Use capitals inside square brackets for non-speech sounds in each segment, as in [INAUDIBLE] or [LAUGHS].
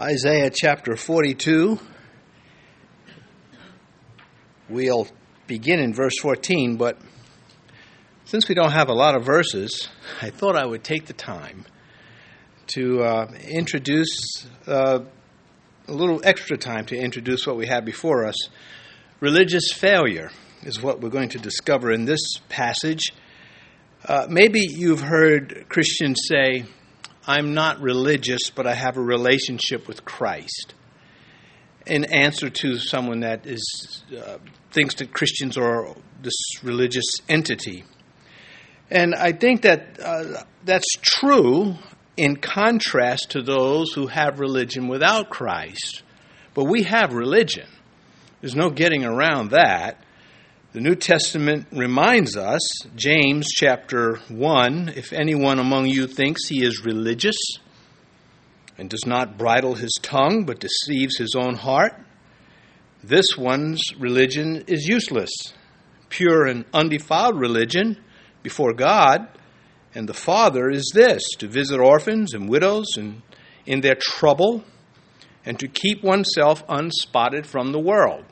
Isaiah chapter 42. We'll begin in verse 14, but since we don't have a lot of verses, I thought I would take the time to uh, introduce uh, a little extra time to introduce what we have before us. Religious failure is what we're going to discover in this passage. Uh, maybe you've heard Christians say, I'm not religious, but I have a relationship with Christ. In answer to someone that is uh, thinks that Christians are this religious entity, and I think that uh, that's true in contrast to those who have religion without Christ. But we have religion. There's no getting around that. The New Testament reminds us, James chapter 1, if anyone among you thinks he is religious and does not bridle his tongue but deceives his own heart, this one's religion is useless. Pure and undefiled religion before God and the Father is this to visit orphans and widows and in their trouble and to keep oneself unspotted from the world.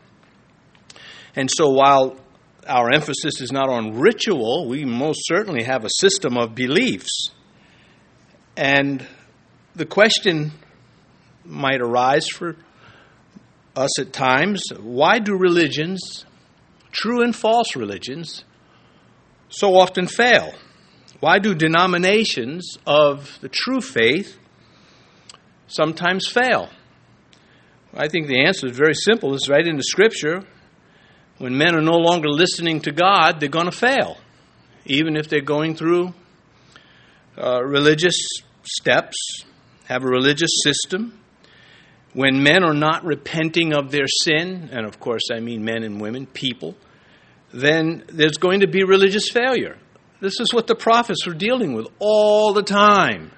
And so while our emphasis is not on ritual, we most certainly have a system of beliefs. And the question might arise for us at times why do religions, true and false religions, so often fail? Why do denominations of the true faith sometimes fail? I think the answer is very simple. It's right in the scripture. When men are no longer listening to God, they're going to fail, even if they're going through uh, religious steps, have a religious system. When men are not repenting of their sin, and of course I mean men and women, people, then there's going to be religious failure. This is what the prophets were dealing with all the time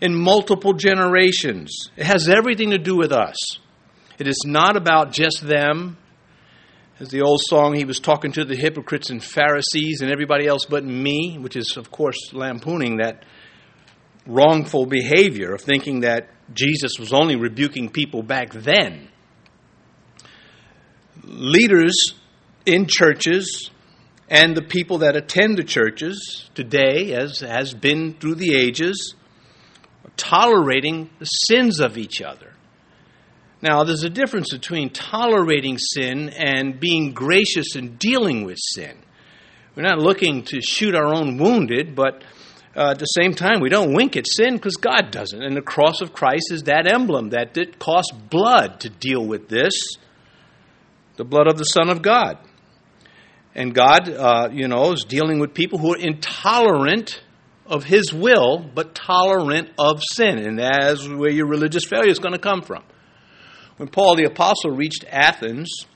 in multiple generations. It has everything to do with us. It is not about just them as the old song, he was talking to the hypocrites and Pharisees and everybody else but me, which is, of course, lampooning that wrongful behavior of thinking that Jesus was only rebuking people back then. Leaders in churches and the people that attend the churches today, as has been through the ages, are tolerating the sins of each other. Now, there's a difference between tolerating sin and being gracious and dealing with sin. We're not looking to shoot our own wounded, but uh, at the same time, we don't wink at sin because God doesn't. And the cross of Christ is that emblem that it cost blood to deal with this the blood of the Son of God. And God, uh, you know, is dealing with people who are intolerant of His will, but tolerant of sin. And that's where your religious failure is going to come from. When Paul the Apostle reached Athens,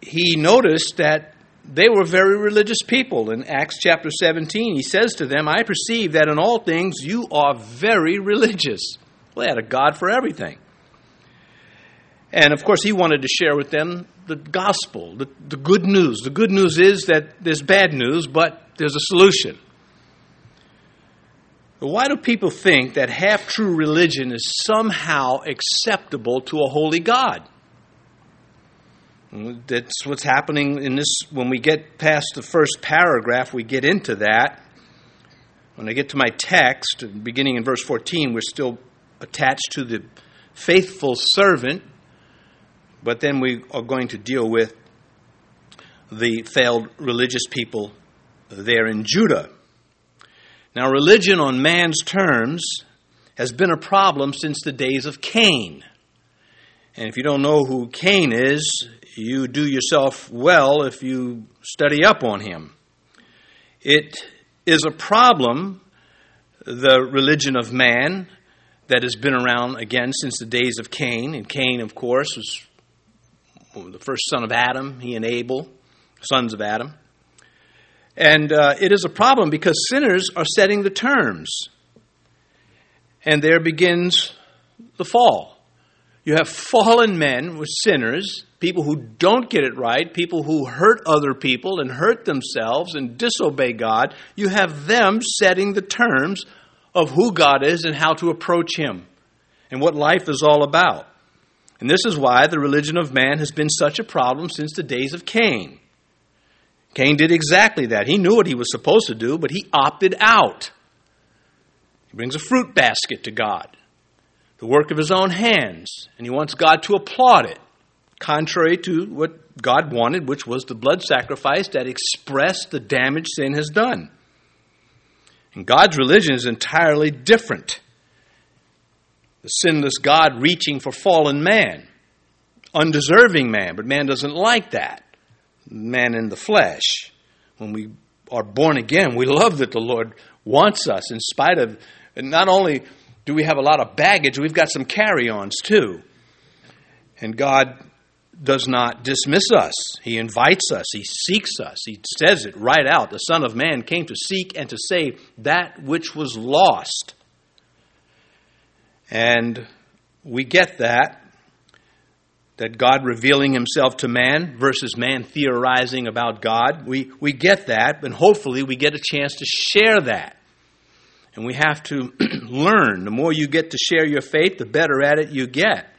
he noticed that they were very religious people. In Acts chapter 17, he says to them, I perceive that in all things you are very religious. Well, they had a God for everything. And of course, he wanted to share with them the gospel, the, the good news. The good news is that there's bad news, but there's a solution. Why do people think that half true religion is somehow acceptable to a holy God? That's what's happening in this. When we get past the first paragraph, we get into that. When I get to my text, beginning in verse 14, we're still attached to the faithful servant, but then we are going to deal with the failed religious people there in Judah. Now, religion on man's terms has been a problem since the days of Cain. And if you don't know who Cain is, you do yourself well if you study up on him. It is a problem, the religion of man, that has been around again since the days of Cain. And Cain, of course, was the first son of Adam, he and Abel, sons of Adam. And uh, it is a problem because sinners are setting the terms. And there begins the fall. You have fallen men with sinners, people who don't get it right, people who hurt other people and hurt themselves and disobey God. You have them setting the terms of who God is and how to approach Him. and what life is all about. And this is why the religion of man has been such a problem since the days of Cain. Cain did exactly that. He knew what he was supposed to do, but he opted out. He brings a fruit basket to God, the work of his own hands, and he wants God to applaud it, contrary to what God wanted, which was the blood sacrifice that expressed the damage sin has done. And God's religion is entirely different. The sinless God reaching for fallen man, undeserving man, but man doesn't like that man in the flesh. When we are born again, we love that the Lord wants us in spite of, not only do we have a lot of baggage, we've got some carry ons too. And God does not dismiss us. He invites us. He seeks us. He says it right out. The Son of Man came to seek and to save that which was lost. And we get that that God revealing himself to man versus man theorizing about God. We, we get that, and hopefully we get a chance to share that. And we have to [CLEARS THROAT] learn. The more you get to share your faith, the better at it you get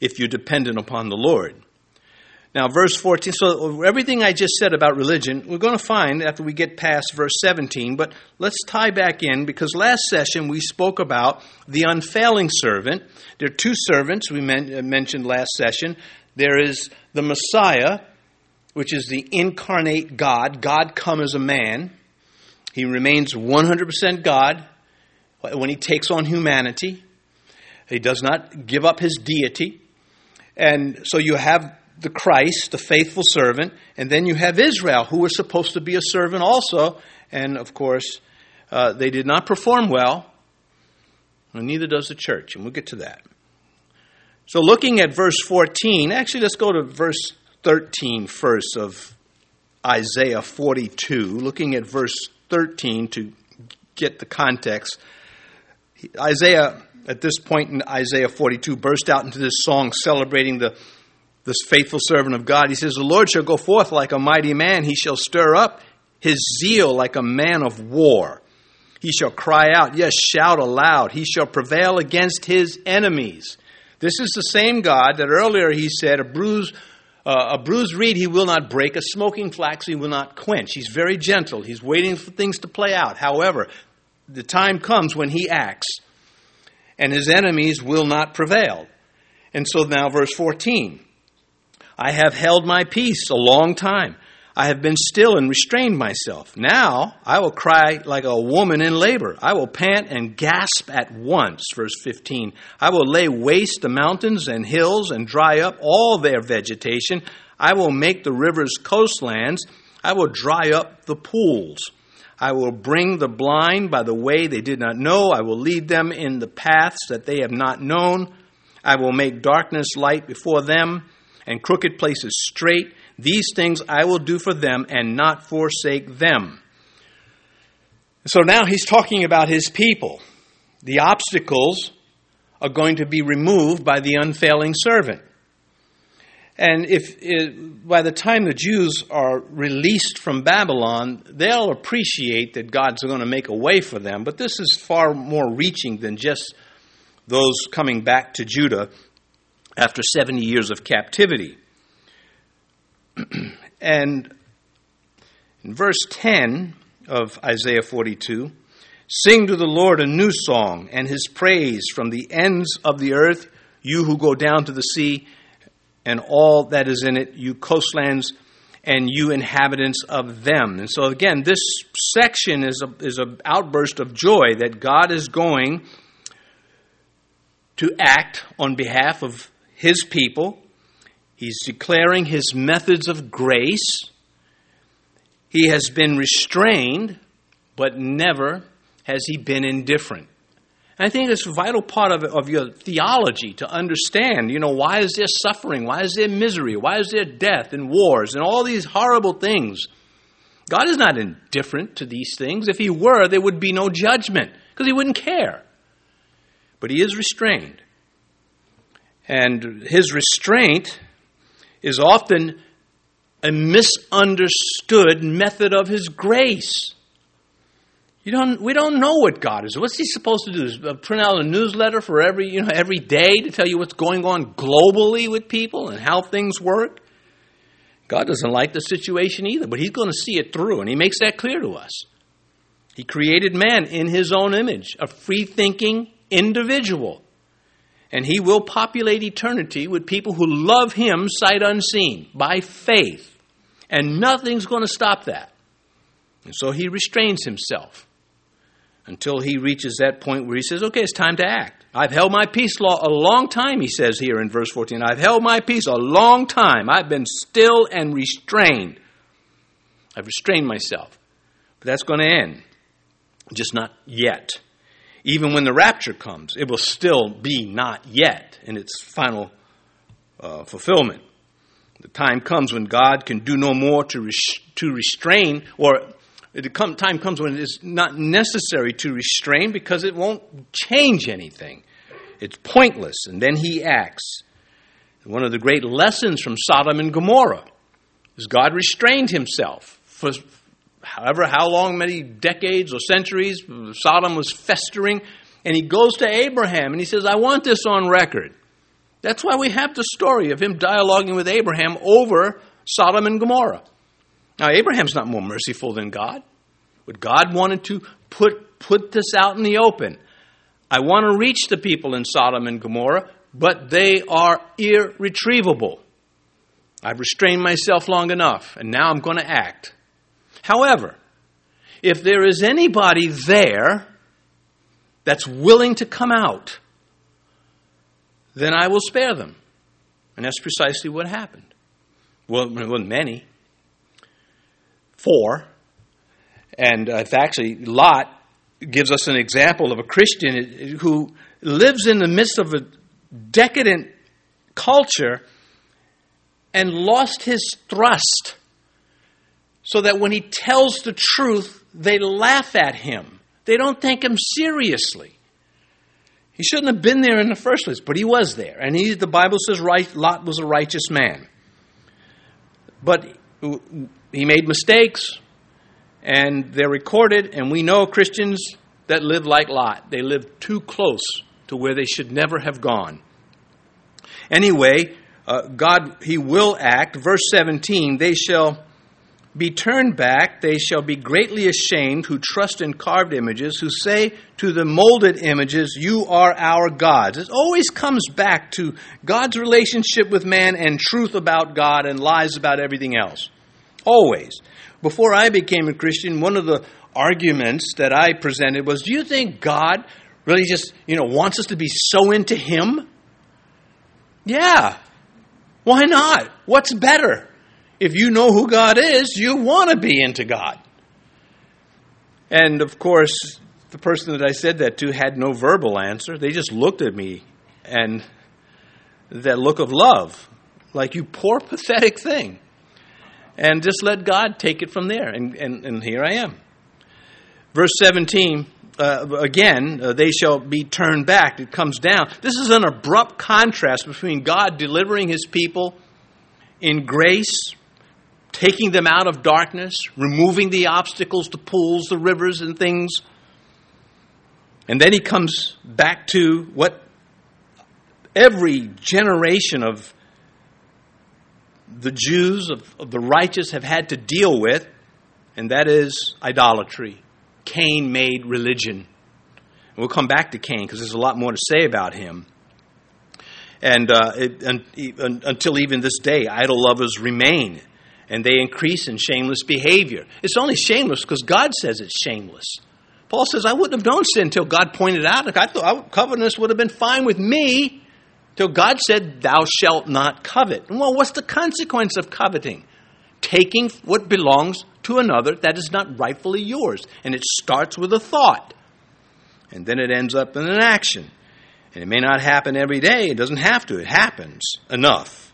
if you're dependent upon the Lord. Now, verse 14, so everything I just said about religion, we're going to find after we get past verse 17, but let's tie back in because last session we spoke about the unfailing servant. There are two servants we men- uh, mentioned last session. There is the Messiah, which is the incarnate God, God come as a man. He remains 100% God when he takes on humanity. He does not give up his deity. And so you have the Christ, the faithful servant, and then you have Israel, who was supposed to be a servant also, and of course, uh, they did not perform well, and neither does the church, and we'll get to that. So, looking at verse 14, actually, let's go to verse 13 first of Isaiah 42, looking at verse 13 to get the context. Isaiah, at this point in Isaiah 42, burst out into this song celebrating the this faithful servant of God. He says, The Lord shall go forth like a mighty man. He shall stir up his zeal like a man of war. He shall cry out, yes, shout aloud. He shall prevail against his enemies. This is the same God that earlier he said, A bruised, uh, a bruised reed he will not break, a smoking flax he will not quench. He's very gentle. He's waiting for things to play out. However, the time comes when he acts, and his enemies will not prevail. And so now, verse 14 I have held my peace a long time. I have been still and restrained myself. Now I will cry like a woman in labor. I will pant and gasp at once. Verse 15. I will lay waste the mountains and hills and dry up all their vegetation. I will make the rivers coastlands. I will dry up the pools. I will bring the blind by the way they did not know. I will lead them in the paths that they have not known. I will make darkness light before them and crooked places straight. These things I will do for them and not forsake them. So now he's talking about his people. The obstacles are going to be removed by the unfailing servant. And if it, by the time the Jews are released from Babylon, they'll appreciate that God's going to make a way for them. But this is far more reaching than just those coming back to Judah after 70 years of captivity. [CLEARS THROAT] and in verse 10 of Isaiah 42, sing to the Lord a new song and his praise from the ends of the earth, you who go down to the sea and all that is in it, you coastlands and you inhabitants of them. And so again, this section is is an outburst of joy that God is going to act on behalf of his people. He's declaring his methods of grace. He has been restrained, but never has he been indifferent. And I think it's a vital part of, of your theology to understand, you know, why is there suffering? Why is there misery? Why is there death and wars and all these horrible things? God is not indifferent to these things. If he were, there would be no judgment because he wouldn't care. But he is restrained. And his restraint is often a misunderstood method of his grace. You don't, we don't know what God is. What's He supposed to do? Uh, print out a newsletter for every, you know, every day to tell you what's going on globally with people and how things work? God doesn't like the situation either, but He's going to see it through, and He makes that clear to us. He created man in His own image, a free thinking individual. And He will populate eternity with people who love Him sight unseen, by faith. And nothing's going to stop that. And so He restrains Himself until He reaches that point where He says, okay, it's time to act. I've held my peace law a long time, He says here in verse 14. I've held my peace a long time. I've been still and restrained. I've restrained myself. But that's going to end. Just not yet even when the rapture comes, it will still be not yet in its final uh, fulfillment. The time comes when God can do no more to, res- to restrain, or the come, time comes when it is not necessary to restrain because it won't change anything. It's pointless, and then he acts. One of the great lessons from Sodom and Gomorrah is God restrained himself for, however, how long, many decades or centuries, Sodom was festering. And he goes to Abraham and he says, I want this on record. That's why we have the story of him dialoguing with Abraham over Sodom and Gomorrah. Now, Abraham's not more merciful than God, but God wanted to put, put this out in the open. I want to reach the people in Sodom and Gomorrah, but they are irretrievable. I've restrained myself long enough, and now I'm going to act. However, if there is anybody there that's willing to come out, then I will spare them. And that's precisely what happened. Well, it wasn't many. Four. And uh, actually, Lot gives us an example of a Christian who lives in the midst of a decadent culture and lost his thrust so that when he tells the truth, they laugh at him. They don't take him seriously. He shouldn't have been there in the first place, but he was there. And he, the Bible says right, Lot was a righteous man. But he made mistakes, and they're recorded, and we know Christians that live like Lot. They live too close to where they should never have gone. Anyway, uh, God, He will act. Verse 17, they shall be turned back, they shall be greatly ashamed who trust in carved images, who say to the molded images, You are our gods. It always comes back to God's relationship with man and truth about God and lies about everything else. Always. Before I became a Christian, one of the arguments that I presented was Do you think God really just, you know, wants us to be so into Him? Yeah. Why not? What's better? If you know who God is, you want to be into God. And of course, the person that I said that to had no verbal answer. They just looked at me and that look of love, like you poor, pathetic thing. And just let God take it from there. And, and, and here I am. Verse 17, uh, again, uh, they shall be turned back. It comes down. This is an abrupt contrast between God delivering his people in grace taking them out of darkness, removing the obstacles, the pools, the rivers, and things. And then he comes back to what every generation of the Jews, of, of, the righteous, have had to deal with, and that is idolatry. Cain made religion. And we'll come back to Cain because there's a lot more to say about him. And uh, it, un, until even this day, idol lovers remain and they increase in shameless behavior. It's only shameless because God says it's shameless. Paul says, I wouldn't have known sin until God pointed out. I thought covetousness would have been fine with me till God said, Thou shalt not covet. Well, what's the consequence of coveting? Taking what belongs to another that is not rightfully yours. And it starts with a thought, and then it ends up in an action. And it may not happen every day, it doesn't have to, it happens enough.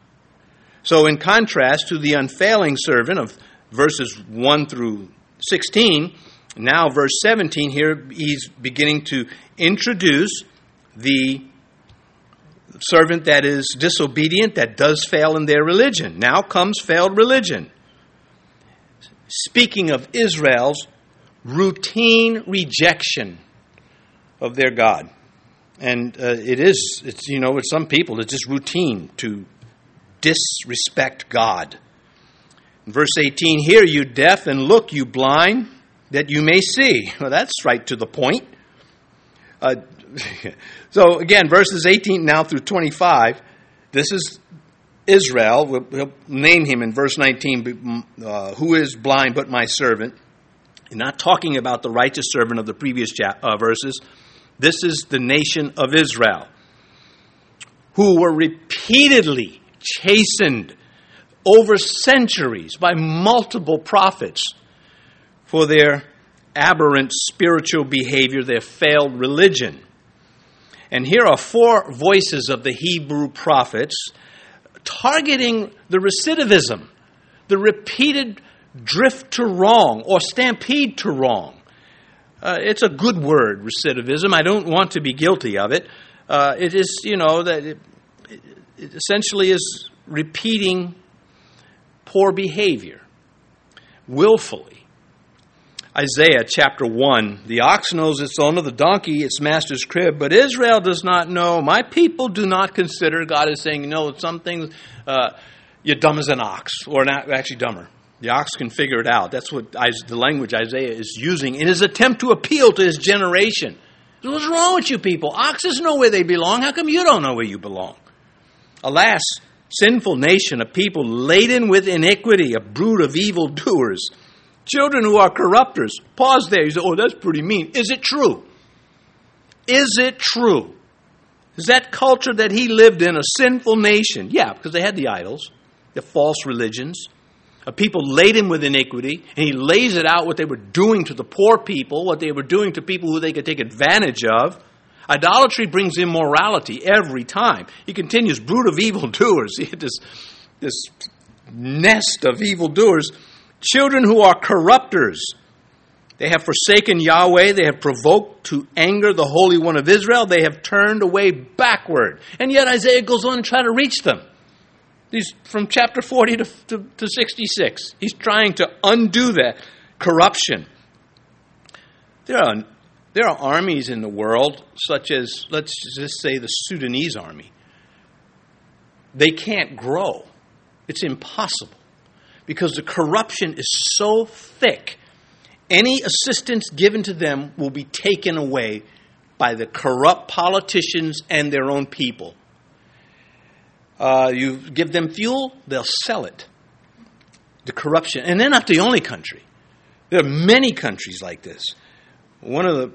So, in contrast to the unfailing servant of verses 1 through 16, now verse 17 here, he's beginning to introduce the servant that is disobedient, that does fail in their religion. Now comes failed religion. Speaking of Israel's routine rejection of their God. And uh, it is, it's, you know, with some people, it's just routine to disrespect God. In verse 18, Hear you deaf, and look you blind, that you may see. [LAUGHS] Well, that's right to the point. Uh, [LAUGHS] so, again, verses 18 now through 25, this is Israel. We'll, we'll name him in verse 19, uh, who is blind but my servant. Not talking about the righteous servant of the previous uh, verses. This is the nation of Israel, who were repeatedly chastened over centuries by multiple prophets for their aberrant spiritual behavior, their failed religion. And here are four voices of the Hebrew prophets targeting the recidivism, the repeated drift to wrong or stampede to wrong. Uh, it's a good word, recidivism. I don't want to be guilty of it. Uh, it is, you know, that it, it essentially is repeating poor behavior willfully. Isaiah chapter 1 The ox knows its owner, the donkey its master's crib, but Israel does not know. My people do not consider. God is saying, you know, some things uh, you're dumb as an ox, or not, actually dumber. The ox can figure it out. That's what the language Isaiah is using in his attempt to appeal to his generation. What's wrong with you people? Oxes know where they belong. How come you don't know where you belong? Alas, sinful nation, a people laden with iniquity, a brood of evil doers, children who are corrupters. Pause there. You say, oh, that's pretty mean. Is it true? Is it true? Is that culture that he lived in a sinful nation? Yeah, because they had the idols, the false religions, a people laden with iniquity, and he lays it out what they were doing to the poor people, what they were doing to people who they could take advantage of. Idolatry brings immorality every time. He continues, brood of evildoers. [LAUGHS] this, this nest of evildoers. Children who are corrupters. They have forsaken Yahweh. They have provoked to anger the Holy One of Israel. They have turned away backward. And yet Isaiah goes on and try to reach them. He's from chapter 40 to, to, to 66. He's trying to undo that corruption. There are there are armies in the world, such as, let's just say, the Sudanese army. They can't grow. It's impossible because the corruption is so thick. Any assistance given to them will be taken away by the corrupt politicians and their own people. Uh, you give them fuel, they'll sell it. The corruption. And they're not the only country. There are many countries like this. One of the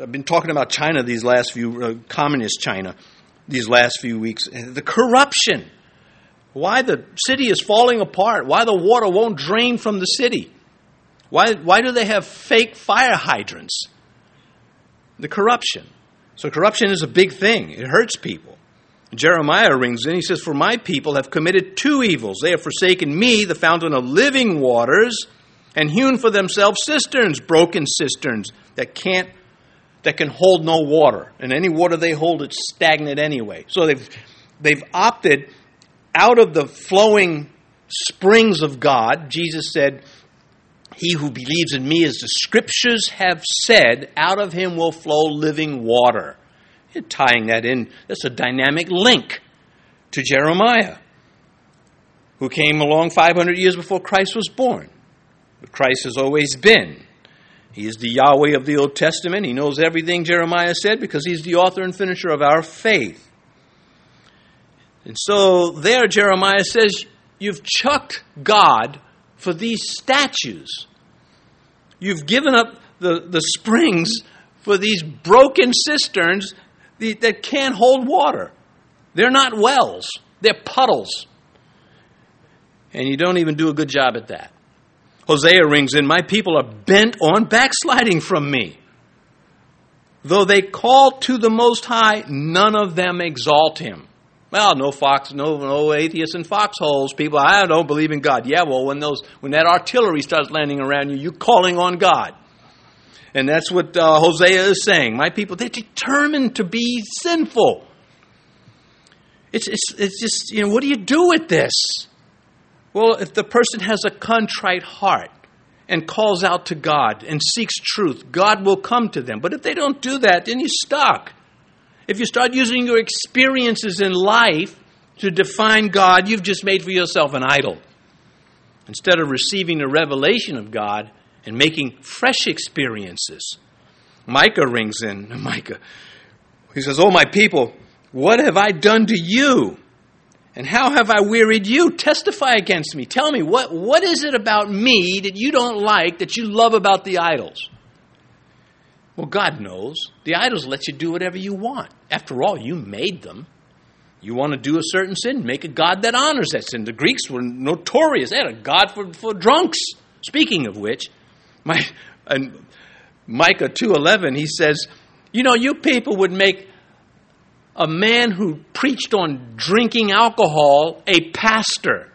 I've been talking about China these last few, uh, communist China, these last few weeks. The corruption. Why the city is falling apart. Why the water won't drain from the city. Why, why do they have fake fire hydrants? The corruption. So, corruption is a big thing, it hurts people. Jeremiah rings in. He says, For my people have committed two evils. They have forsaken me, the fountain of living waters, and hewn for themselves cisterns, broken cisterns that can't that can hold no water. And any water they hold, it's stagnant anyway. So they've, they've opted out of the flowing springs of God. Jesus said, He who believes in me, as the scriptures have said, out of him will flow living water. You're tying that in, that's a dynamic link to Jeremiah, who came along 500 years before Christ was born. But Christ has always been. He is the Yahweh of the Old Testament. He knows everything Jeremiah said because he's the author and finisher of our faith. And so there, Jeremiah says, You've chucked God for these statues. You've given up the, the springs for these broken cisterns that can't hold water. They're not wells, they're puddles. And you don't even do a good job at that. Hosea rings in, My people are bent on backsliding from me. Though they call to the Most High, none of them exalt him. Well, no fox, no, no atheists in foxholes. People, I don't believe in God. Yeah, well, when those, when that artillery starts landing around you, you're calling on God. And that's what uh, Hosea is saying. My people, they're determined to be sinful. It's, it's, it's just, you know, what do you do with this? Well, if the person has a contrite heart and calls out to God and seeks truth, God will come to them. But if they don't do that, then you're stuck. If you start using your experiences in life to define God, you've just made for yourself an idol. Instead of receiving the revelation of God and making fresh experiences. Micah rings in. [LAUGHS] Micah, he says, Oh, my people, what have I done to you? And how have I wearied you? Testify against me. Tell me, what, what is it about me that you don't like, that you love about the idols? Well, God knows. The idols let you do whatever you want. After all, you made them. You want to do a certain sin, make a God that honors that sin. The Greeks were notorious. They had a God for, for drunks. Speaking of which, my, and Micah 2.11, he says, you know, you people would make a man who preached on drinking alcohol a pastor.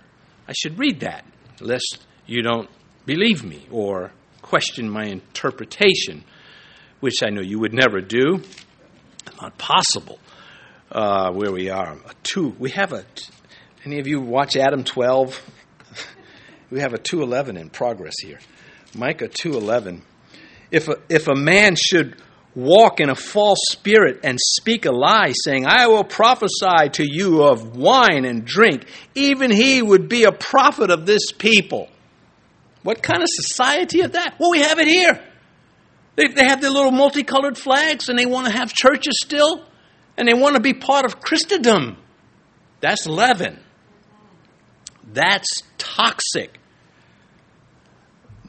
I should read that, lest you don't believe me or question my interpretation, which I know you would never do. Not possible. Uh, where we are, a two. We have a. Any of you watch Adam twelve? [LAUGHS] we have a two eleven in progress here. Micah two eleven. If a, if a man should walk in a false spirit and speak a lie, saying, I will prophesy to you of wine and drink, even he would be a prophet of this people. What kind of society is that? Well, we have it here. They, they have their little multicolored flags and they want to have churches still and they want to be part of Christendom. That's leaven. That's toxic.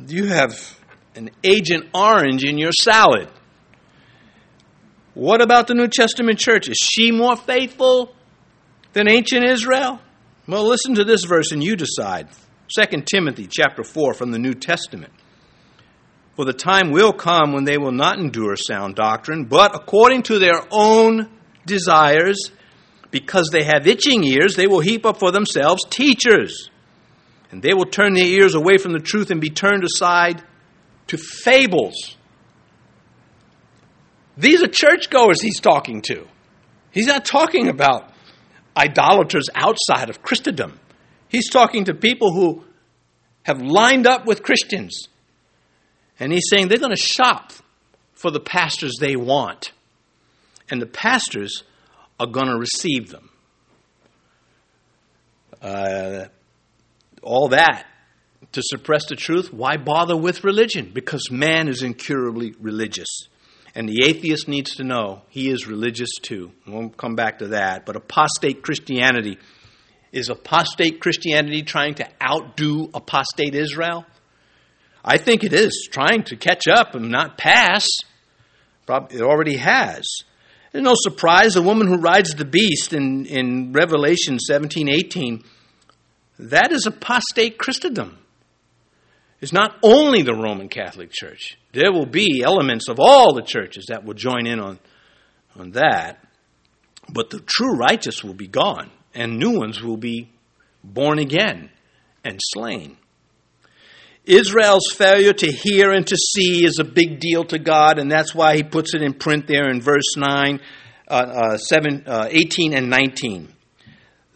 You have an Agent Orange in your salad. What about the New Testament church? Is she more faithful than ancient Israel? Well, listen to this verse and you decide. 2 Timothy chapter 4 from the New Testament. For the time will come when they will not endure sound doctrine, but according to their own desires, because they have itching ears, they will heap up for themselves teachers. And they will turn their ears away from the truth and be turned aside to fables. These are churchgoers he's talking to. He's not talking about idolaters outside of Christendom. He's talking to people who have lined up with Christians. And he's saying they're going to shop for the pastors they want. And the pastors are going to receive them. Uh, all that to suppress the truth, why bother with religion? Because man is incurably religious. And the atheist needs to know he is religious too. We'll come back to that. But apostate Christianity is apostate Christianity trying to outdo apostate Israel? I think it is trying to catch up and not pass. It already has. No surprise the woman who rides the beast in, in Revelation 17 18, that is apostate Christendom is not only the Roman Catholic Church. There will be elements of all the churches that will join in on, on that, but the true righteous will be gone, and new ones will be born again and slain. Israel's failure to hear and to see is a big deal to God, and that's why he puts it in print there in verse 9, uh, uh, 7, uh, 18, and 19.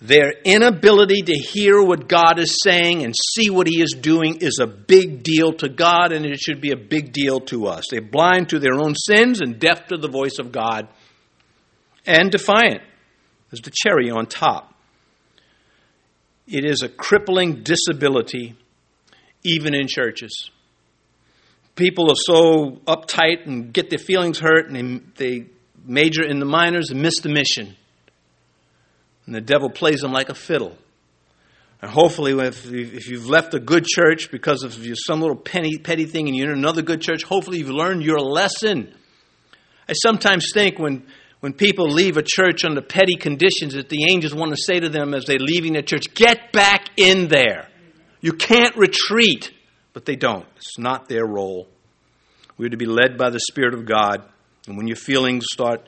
Their inability to hear what God is saying and see what He is doing is a big deal to God, and it should be a big deal to us. They're blind to their own sins and deaf to the voice of God, and defiant. There's the cherry on top. It is a crippling disability, even in churches. People are so uptight and get their feelings hurt, and they, they major in the minors and miss the mission. And the devil plays them like a fiddle. And hopefully, if, you've left a good church because of some little penny, petty thing and you're in another good church, hopefully you've learned your lesson. I sometimes think when, when people leave a church under petty conditions that the angels want to say to them as they're leaving the church, get back in there. You can't retreat. But they don't. It's not their role. We're to be led by the Spirit of God. And when your feelings start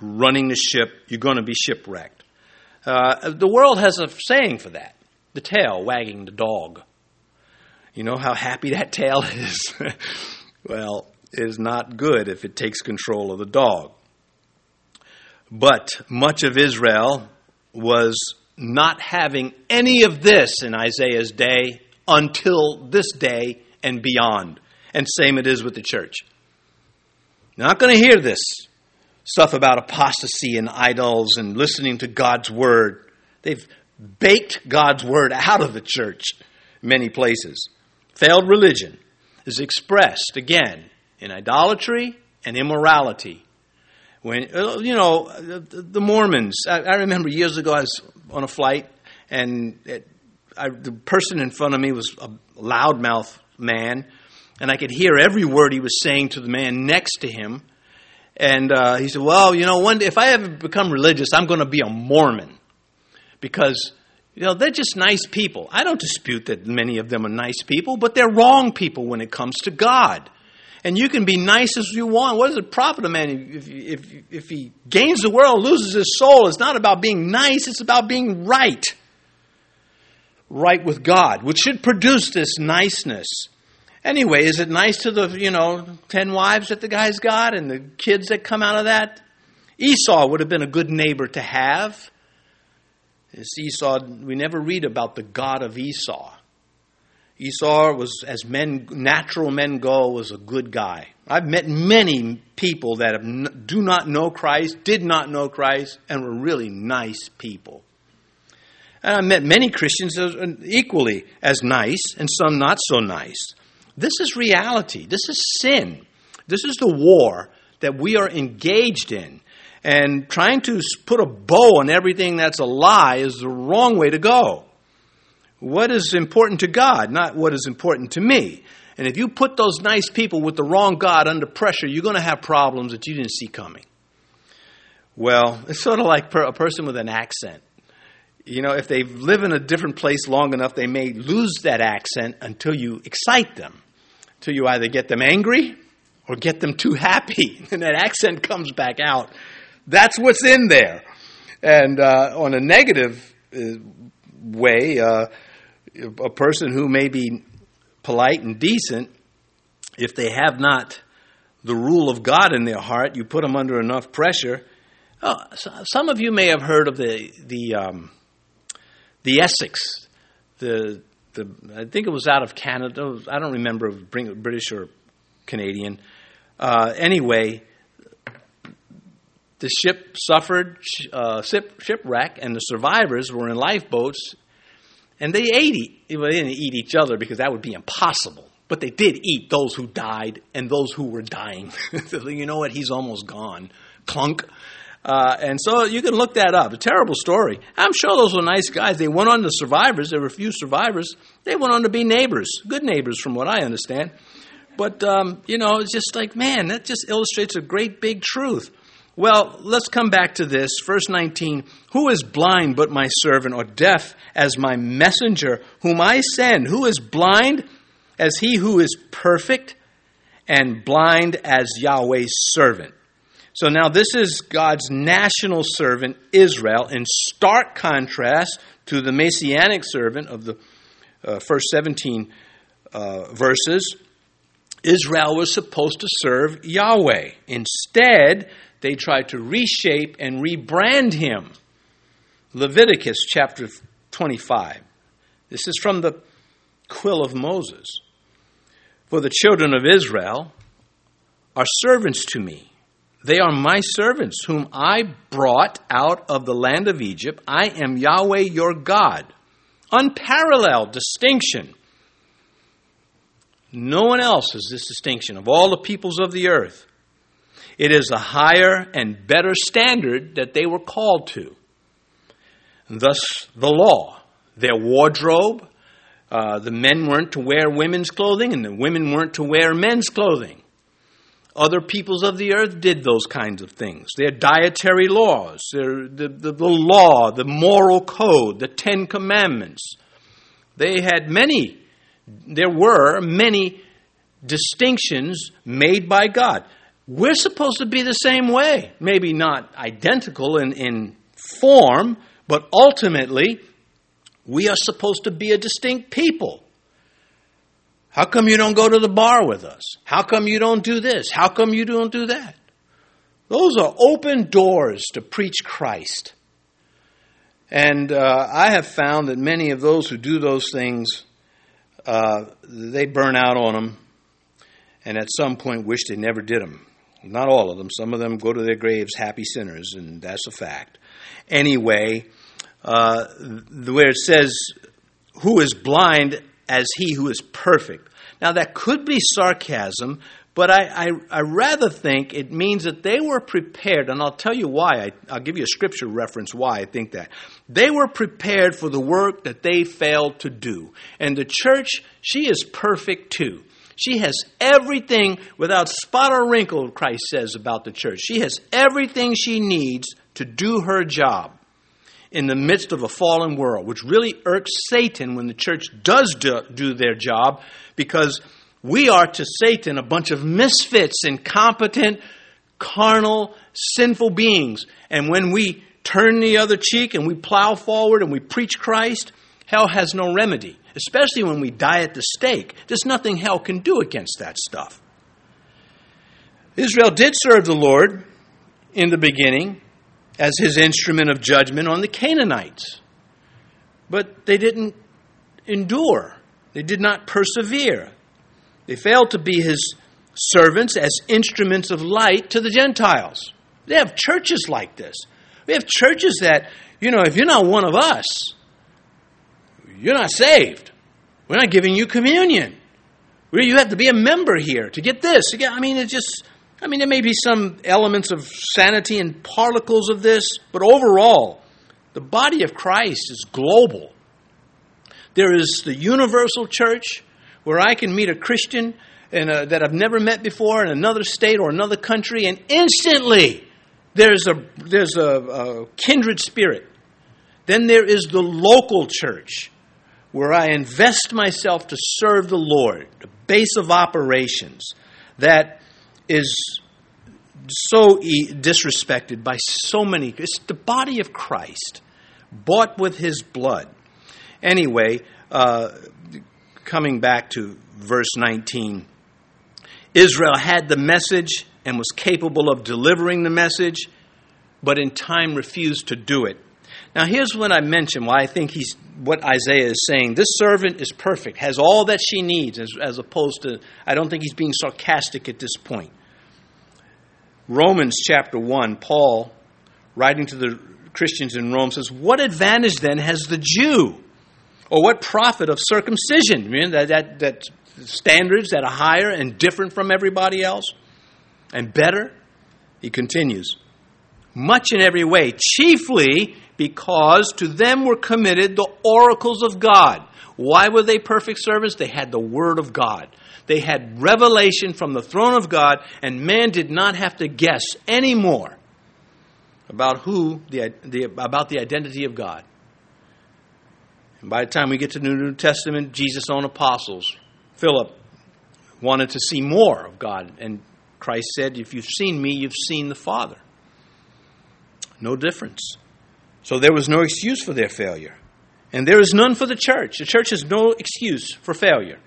running the ship, you're going to be shipwrecked. Uh, the world has a saying for that the tail wagging the dog. You know how happy that [LAUGHS] tail is? well, it is not good if it takes control of the dog. But much of Israel was not having any of this in Isaiah's day until this day and beyond. And same it is with the church. Not going to hear this stuff about apostasy and idols and listening to God's word. They've baked God's word out of the church many places. Failed religion is expressed again in idolatry and immorality. When uh, you know the Mormons, I, remember years ago I was on a flight and it, I, the person in front of me was a loudmouth man, and I could hear every word he was saying to the man next to him. And uh, he said, "Well, you know, one day if I ever become religious, I'm going to be a Mormon because you know, they're just nice people. I don't dispute that many of them are nice people, but they're wrong people when it comes to God. And you can be nice as you want. What does it profit a man if, if, if he gains the world, loses his soul? It's not about being nice, it's about being right. Right with God, which should produce this niceness. Anyway, is it nice to the, you know, 10 wives that the guy's got and the kids that come out of that? Esau would have been a good neighbor to have. Esau, we never read about the God of Esau. Esau was, as men, natural men go, was a good guy. I've met many people that have, do not know Christ, did not know Christ, and were really nice people. And I met many Christians equally as nice, and some not so nice. This is reality. This is sin. This is the war that we are engaged in. And trying to put a bow on everything that's a lie is the wrong way to go. What is important to God, not what is important to me. And if you put those nice people with the wrong God under pressure, you're going to have problems that you didn't see coming. Well, [LAUGHS] it's sort of like a person with an accent. You know, if they live in a different place long enough, they may lose that accent until you excite them, until you either get them angry or get them too happy, [LAUGHS] and that accent comes back out. That's what's in there. And uh, on a negative uh, way, uh, a person who may be polite and decent, if they have not the rule of God in their heart, you put them under enough pressure. Oh, some of you may have heard of the the um, the Essex, the the I think it was out of Canada. I don't remember British or Canadian. Uh, anyway, the ship suffered uh, shipwreck, and the survivors were in lifeboats, and they ate. Well, they didn't eat each other because that would be impossible. But they did eat those who died and those who were dying. [LAUGHS] you know what? He's almost gone. Clunk. Uh, and so you can look that up. A terrible story. I'm sure those were nice guys. They went on to survivors. There were a few survivors. They went on to be neighbors, good neighbors, from what I understand. But um, you know, it's just like, man, that just illustrates a great big truth. Well, let's come back to this. Verse 19 Who is blind but my servant, or deaf as my messenger, whom I send? Who is blind as he who is perfect, and blind as Yahweh's servant? So now this is God's national servant, Israel, in stark contrast to the messianic servant of the uh, first 17 uh, verses. Israel was supposed to serve Yahweh. Instead, they tried to reshape and rebrand him. Leviticus chapter 25. This is from the quill of Moses. For the children of Israel are servants to me. They are my servants, whom I brought out of the land of Egypt. I am Yahweh your God. Unparalleled distinction. No one else has this distinction of all the peoples of the earth. It is a higher and better standard that they were called to. Thus, the law, their wardrobe, uh, the men weren't to wear women's clothing and the women weren't to wear men's clothing. Other peoples of the earth did those kinds of things. Their dietary laws, their, the, the, the law, the moral code, the Ten Commandments. They had many, there were many distinctions made by God. We're supposed to be the same way. Maybe not identical in, in form, but ultimately, we are supposed to be a distinct people. How come you don't go to the bar with us? How come you don't do this? How come you don't do that? Those are open doors to preach Christ. And uh, I have found that many of those who do those things uh, they burn out on them, and at some point wish they never did them. Not all of them. Some of them go to their graves happy sinners, and that's a fact. Anyway, uh, where it says, "Who is blind as he who is perfect." Now that could be sarcasm, but I, I, I, rather think it means that they were prepared, and I'll tell you why. I, will give you a scripture reference why I think that. They were prepared for the work that they failed to do. And the church, she is perfect too. She has everything without spot or wrinkle, Christ says about the church. She has everything she needs to do her job in the midst of a fallen world, which really irks Satan when the church does do, do their job because we are to Satan a bunch of misfits, incompetent, carnal, sinful beings. And when we turn the other cheek and we plow forward and we preach Christ, hell has no remedy especially when we die at the stake. There's nothing hell can do against that stuff. Israel did serve the Lord in the beginning as his instrument of judgment on the Canaanites, but they didn't endure, they did not persevere. They failed to be his servants as instruments of light to the Gentiles. They have churches like this. We have churches that, you know, if you're not one of us, you're not saved. We're not giving you communion. You have to be a member here to get this. I mean, it's just, I mean, there may be some elements of sanity and particles of this, but overall, the body of Christ is global. There is the universal church where I can meet a Christian a, that I've never met before in another state or another country, and instantly there's a, there's a, a kindred spirit. Then there is the local church where I invest myself to serve the Lord, the base of operations that is so disrespected by so many. It's the body of Christ, bought with his blood. Anyway, uh, coming back to verse 19 Israel had the message and was capable of delivering the message, but in time refused to do it. Now, here's what I mentioned why I think he's what Isaiah is saying. This servant is perfect, has all that she needs, as, as opposed to, I don't think he's being sarcastic at this point. Romans chapter 1, Paul, writing to the Christians in Rome, says, What advantage then has the Jew? Or what profit of circumcision? Mean, that, that, that standards that are higher and different from everybody else and better? He continues, much in every way, chiefly because to them were committed the oracles of God. Why were they perfect servants? They had the Word of God. They had revelation from the throne of God, and man did not have to guess anymore about who the, the about the identity of God. And by the time we get to the New Testament, Jesus' own apostles, Philip, wanted to see more of God, and Christ said, "If you've seen me, you've seen the Father." No difference. So there was no excuse for their failure. And there is none for the church. The church has no excuse for failure.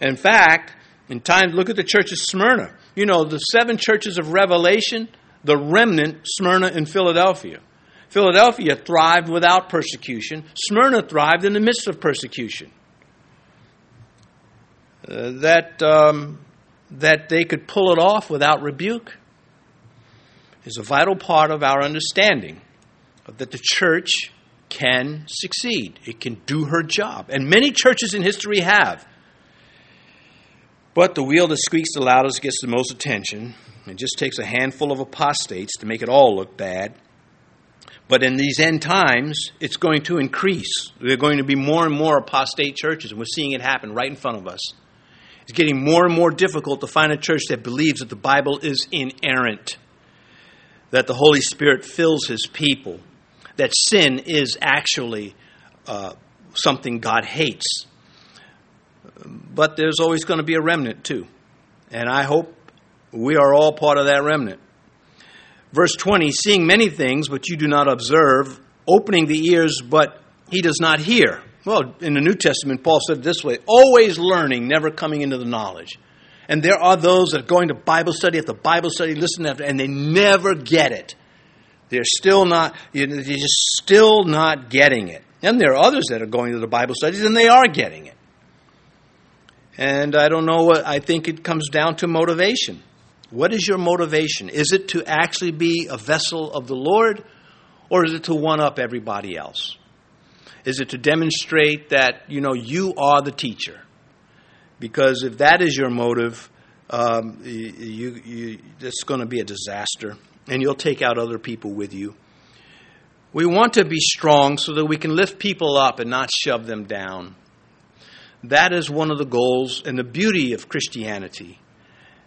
In fact, in time, look at the church of Smyrna. You know, the seven churches of Revelation, the remnant, Smyrna and Philadelphia. Philadelphia thrived without persecution. Smyrna thrived in the midst of persecution. Uh, that, um, that they could pull it off without rebuke is a vital part of our understanding that the church can succeed. It can do her job. And many churches in history have. But the wheel that squeaks the loudest gets the most attention. It just takes a handful of apostates to make it all look bad. But in these end times, it's going to increase. There are going to be more and more apostate churches, and we're seeing it happen right in front of us. It's getting more and more difficult to find a church that believes that the Bible is inerrant, that the Holy Spirit fills His people, that sin is actually uh, something God hates. But there's always going to be a remnant too. And I hope we are all part of that remnant. Verse 20 seeing many things, but you do not observe, opening the ears, but he does not hear. Well, in the New Testament, Paul said this way always learning, never coming into the knowledge. And there are those that are going to Bible study after Bible study, listen after, and they never get it. They're still not, you're just still not getting it. And there are others that are going to the Bible studies and they are getting it. And I don't know what, I think it comes down to motivation. What is your motivation? Is it to actually be a vessel of the Lord, or is it to one up everybody else? Is it to demonstrate that, you know, you are the teacher? Because if that is your motive, um, you, you, it's going to be a disaster, and you'll take out other people with you. We want to be strong so that we can lift people up and not shove them down. That is one of the goals and the beauty of Christianity.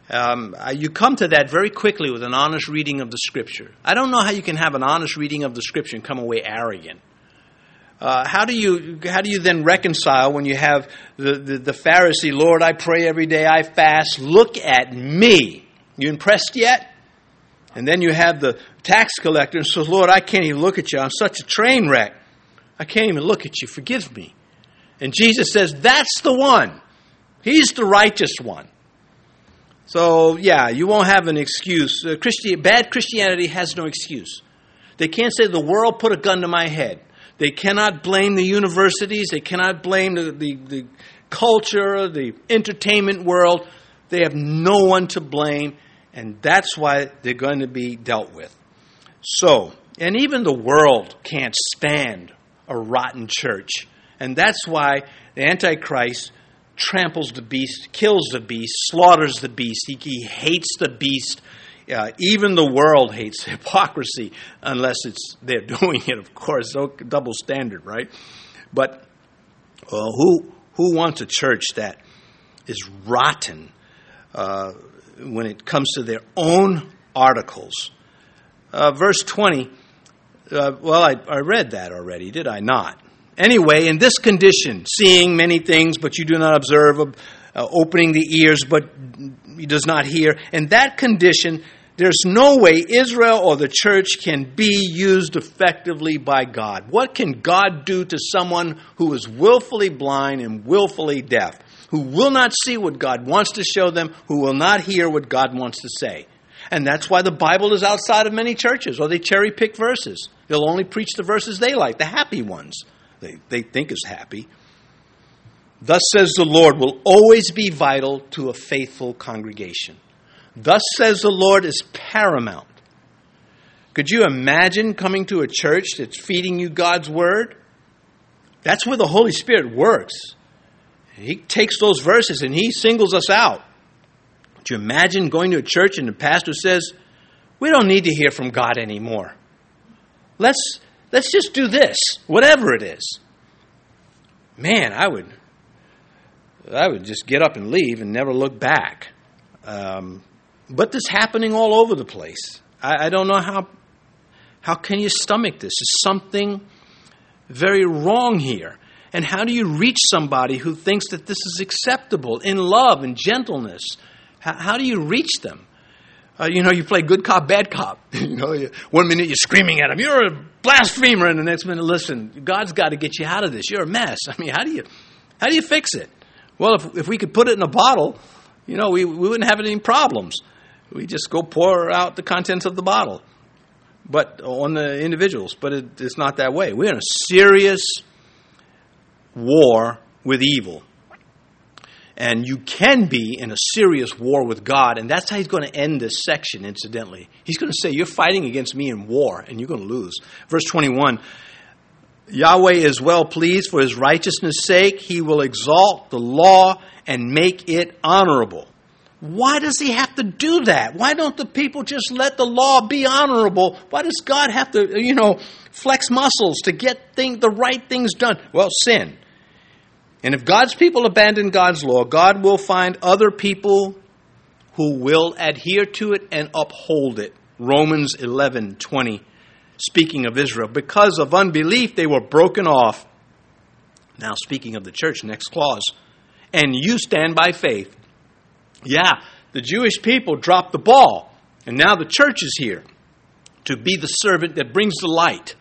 Um, uh, you come to that very quickly with an honest reading of the Scripture. I don't know how you can have an honest reading of the Scripture and come away arrogant. Uh, how do you how do you then reconcile when you have the, the, the Pharisee, Lord, I pray every day, I fast, look at me. You impressed yet? And then you have the tax collector and says, Lord, I can't even look at you. I'm such a train wreck. I can't even look at you. Forgive me. And Jesus says, That's the one. He's the righteous one. So, yeah, you won't have an excuse. Uh, Christi- bad Christianity has no excuse. They can't say the world put a gun to my head. They cannot blame the universities. They cannot blame the, the, the culture, the entertainment world. They have no one to blame, and that's why they're going to be dealt with. So, and even the world can't stand a rotten church. And that's why the Antichrist tramples the beast, kills the beast, slaughters the beast. He, he hates the beast. Uh, even the world hates [LAUGHS] hypocrisy, unless it's they're doing it. Of course, double standard, right? But uh, who who wants a church that is rotten uh, when it comes to their own articles? Uh, verse twenty. Uh, well, I, I read that already, did I not? Anyway, in this condition, seeing many things, but you do not observe, uh, opening the ears, but he does not hear, in that condition, there's no way Israel or the church can be used effectively by God. What can God do to someone who is willfully blind and willfully deaf, who will not see what God wants to show them, who will not hear what God wants to say? And that's why the Bible is outside of many churches, or they cherry pick verses. They'll only preach the verses they like, the happy ones they, they think is happy. Thus says the Lord will always be vital to a faithful congregation. Thus says the Lord is paramount. Could you imagine coming to a church that's feeding you God's word? That's where the Holy Spirit works. He takes those verses and he singles us out. Could you imagine going to a church and the pastor says, We don't need to hear from God anymore. Let's Let's just do this, whatever it is. Man, I would, I would just get up and leave and never look back. Um, but this happening all over the place. I, I don't know how. How can you stomach this? Is something very wrong here? And how do you reach somebody who thinks that this is acceptable in love and gentleness? How, how do you reach them? Uh, you know, you play good cop, bad cop. [LAUGHS] you know, you, one minute you're screaming at him, you're a blasphemer, and the next minute, listen, God's got to get you out of this. You're a mess. I mean, how do you, how do you fix it? Well, if, if we could put it in a bottle, you know, we, we wouldn't have any problems. We just go pour out the contents of the bottle, but on the individuals. But it, it's not that way. We're in a serious war with evil. And you can be in a serious war with God, and that's how he's going to end this section, incidentally. He's going to say, You're fighting against me in war, and you're going to lose. Verse 21 Yahweh is well pleased for his righteousness' sake. He will exalt the law and make it honorable. Why does he have to do that? Why don't the people just let the law be honorable? Why does God have to, you know, flex muscles to get thing, the right things done? Well, sin. And if God's people abandon God's law, God will find other people who will adhere to it and uphold it. Romans 11:20 speaking of Israel because of unbelief they were broken off. Now speaking of the church next clause. And you stand by faith. Yeah, the Jewish people dropped the ball and now the church is here to be the servant that brings the light.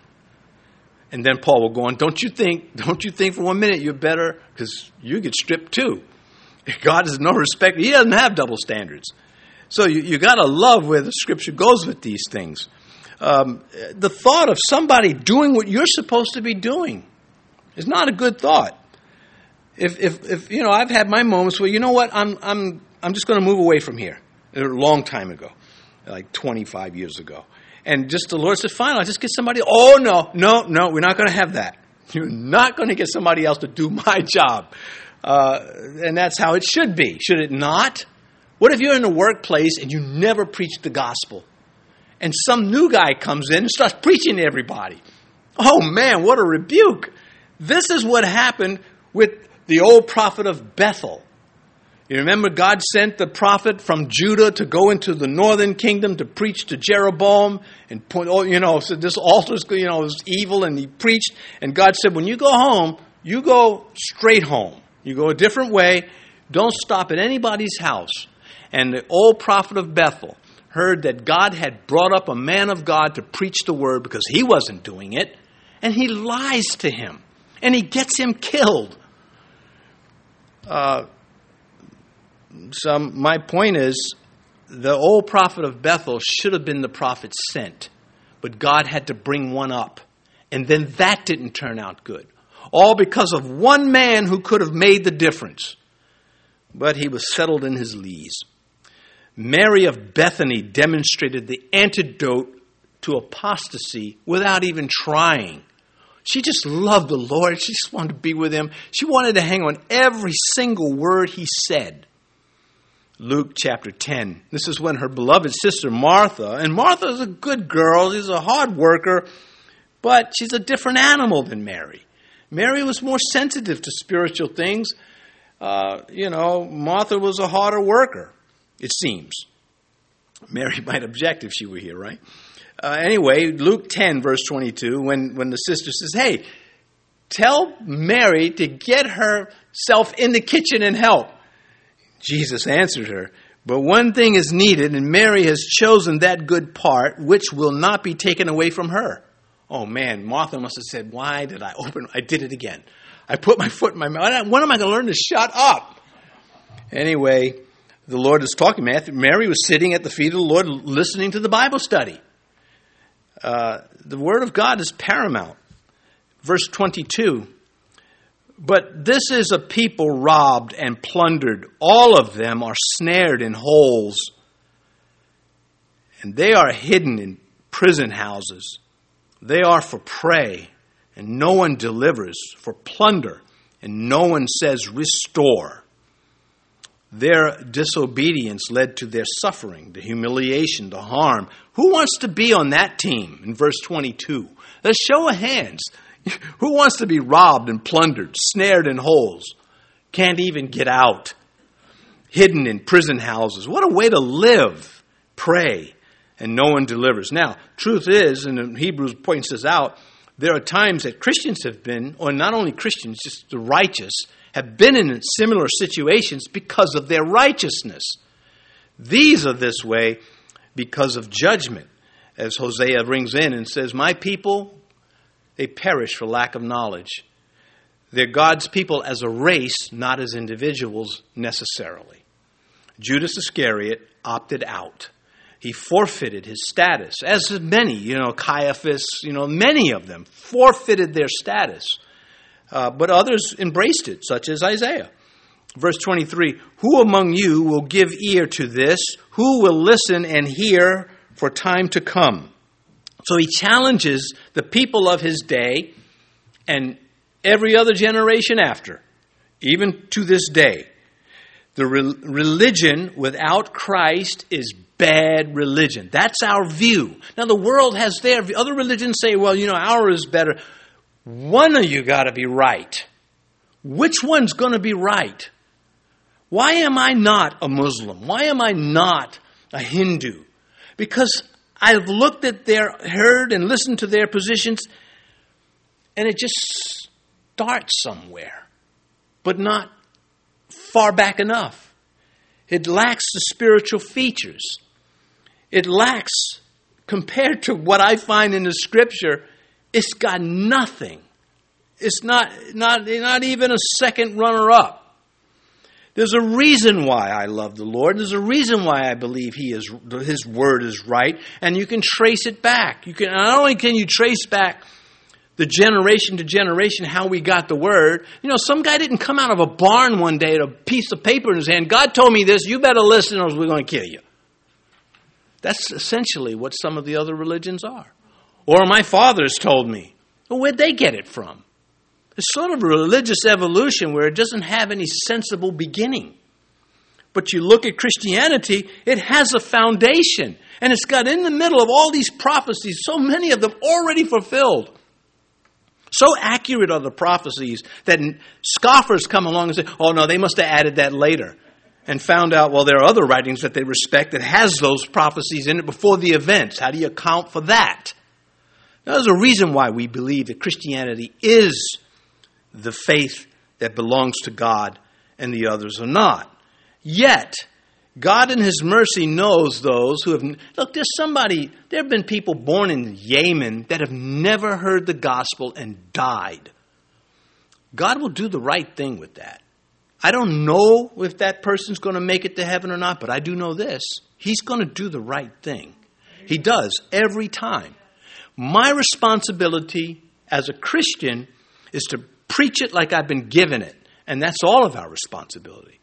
And then Paul will go on, don't you think, don't you think for one minute you're better? Because you get stripped too. [LAUGHS] God has no respect. He doesn't have double standards. So you, you got to love where the scripture goes with these things. Um, the thought of somebody doing what you're supposed to be doing is not a good thought. If, if, if you know, I've had my moments where, you know what, I'm, I'm, I'm just going to move away from here. A long time ago, like 25 years ago. And just the Lord said, fine, I'll just get somebody. Oh, no, no, no, we're not going to have that. You're not going to get somebody else to do [LAUGHS] my job. Uh, and that's how it should be, should it not? What if you're in a workplace and you never preach the gospel? And some new guy comes in and starts preaching to everybody. Oh man, what a rebuke. This is what happened with the old prophet of Bethel. You remember God sent the prophet from Judah to go into the northern kingdom to preach to Jeroboam and point, oh, you know, so this altar's, you know, was evil and he preached. And God said, when you go home, you go straight home. You go a different way. Don't stop at anybody's house. And the old prophet of Bethel heard that God had brought up a man of God to preach the word because he wasn't doing it. And he lies to him. And he gets him killed. Uh, so my point is the old prophet of Bethel should have been the prophet sent, but God had to bring one up. And then that didn't turn out good. All because of one man who could have made the difference. But he was settled in his lees. Mary of Bethany demonstrated the antidote to apostasy without even trying. She just loved the Lord. She just wanted to be with him. She wanted to hang on every single word he said. Luke chapter 10. This is when her beloved sister Martha, and Martha is a good girl, she's a hard worker, but she's a different animal than Mary. Mary was more sensitive to spiritual things. Uh, you know, Martha was a harder worker, it seems. Mary [LAUGHS] might object if she were here, right? Uh, anyway, Luke 10, verse 22, when, when the sister says, Hey, tell Mary to get herself in the kitchen and help. Jesus answered her, But one thing is needed, and Mary has chosen that good part, which will not be taken away from her. Oh man, Martha must have said, Why did I open? I did it again. I put my foot in my mouth. When am I going to learn to shut up? Anyway, the Lord is talking. Mary was sitting at the feet of the Lord listening to the Bible study. Uh, the Word of God is paramount. Verse 22 but this is a people robbed and plundered. All of them are snared in holes, and they are hidden in prison houses. They are for prey, and no one delivers, for plunder, and no one says, Restore. Their disobedience led to their suffering, the humiliation, the harm. Who wants to be on that team in verse 22? Let's show of hands. [LAUGHS] Who wants to be robbed and plundered, snared in holes, can't even get out, hidden in prison houses? What a way to live. Prey, and no one delivers. Now, truth is, and Hebrews points this out, there are times that Christians have been, or not only Christians, just the righteous, have been in similar situations because of their righteousness. These are this way because of judgment. As Hosea rings in and says, My people they perish for lack of knowledge. They're God's people as a race, not as individuals necessarily. Judas Iscariot opted out. He forfeited his status, as many, you know, Caiaphas, you know, many of them forfeited their status. Uh, but others embraced it, such as Isaiah. Verse 23 Who among you will give ear to this? Who will listen and hear for time to come? So he challenges the people of his day and every other generation after, even to this day. The re- religion without Christ is bad religion. That's our view. Now, the world has their view. Other religions say, well, you know, ours is better. One of you got to be right. Which one's going to be right? Why am I not a Muslim? Why am I not a Hindu? Because I've looked at their, heard and listened to their positions, and it just starts somewhere, but not far back enough. It lacks the spiritual features. It lacks, compared to what I find in the scripture, it's got nothing. It's not, not, not even a second runner up. There's a reason why I love the Lord. There's a reason why I believe He is His word is right, and you can trace it back. You can not only can you trace back the generation to generation how we got the word. You know, some guy didn't come out of a barn one day with a piece of paper in his hand. God told me this, you better listen or we're going to kill you. That's essentially what some of the other religions are. Or my fathers told me. Well, where'd they get it from? It's sort of a religious evolution where it doesn't have any sensible beginning. But you look at Christianity, it has a foundation. And it's got in the middle of all these prophecies, so many of them already fulfilled. So accurate are the prophecies that scoffers come along and say, oh no, they must have added that later. And found out, well, there are other writings that they respect that has those prophecies in it before the events. How do you account for that? Now, there's a reason why we believe that Christianity is the faith that belongs to God and the others are not. Yet, God in His mercy knows those who have. Look, there's somebody, there have been people born in Yemen that have never heard the gospel and died. God will do the right thing with that. I don't know if that person's going to make it to heaven or not, but I do know this. He's going to do the right thing. He does every time. My responsibility as a Christian is to preach it like I've been given it. And that's all of our responsibility.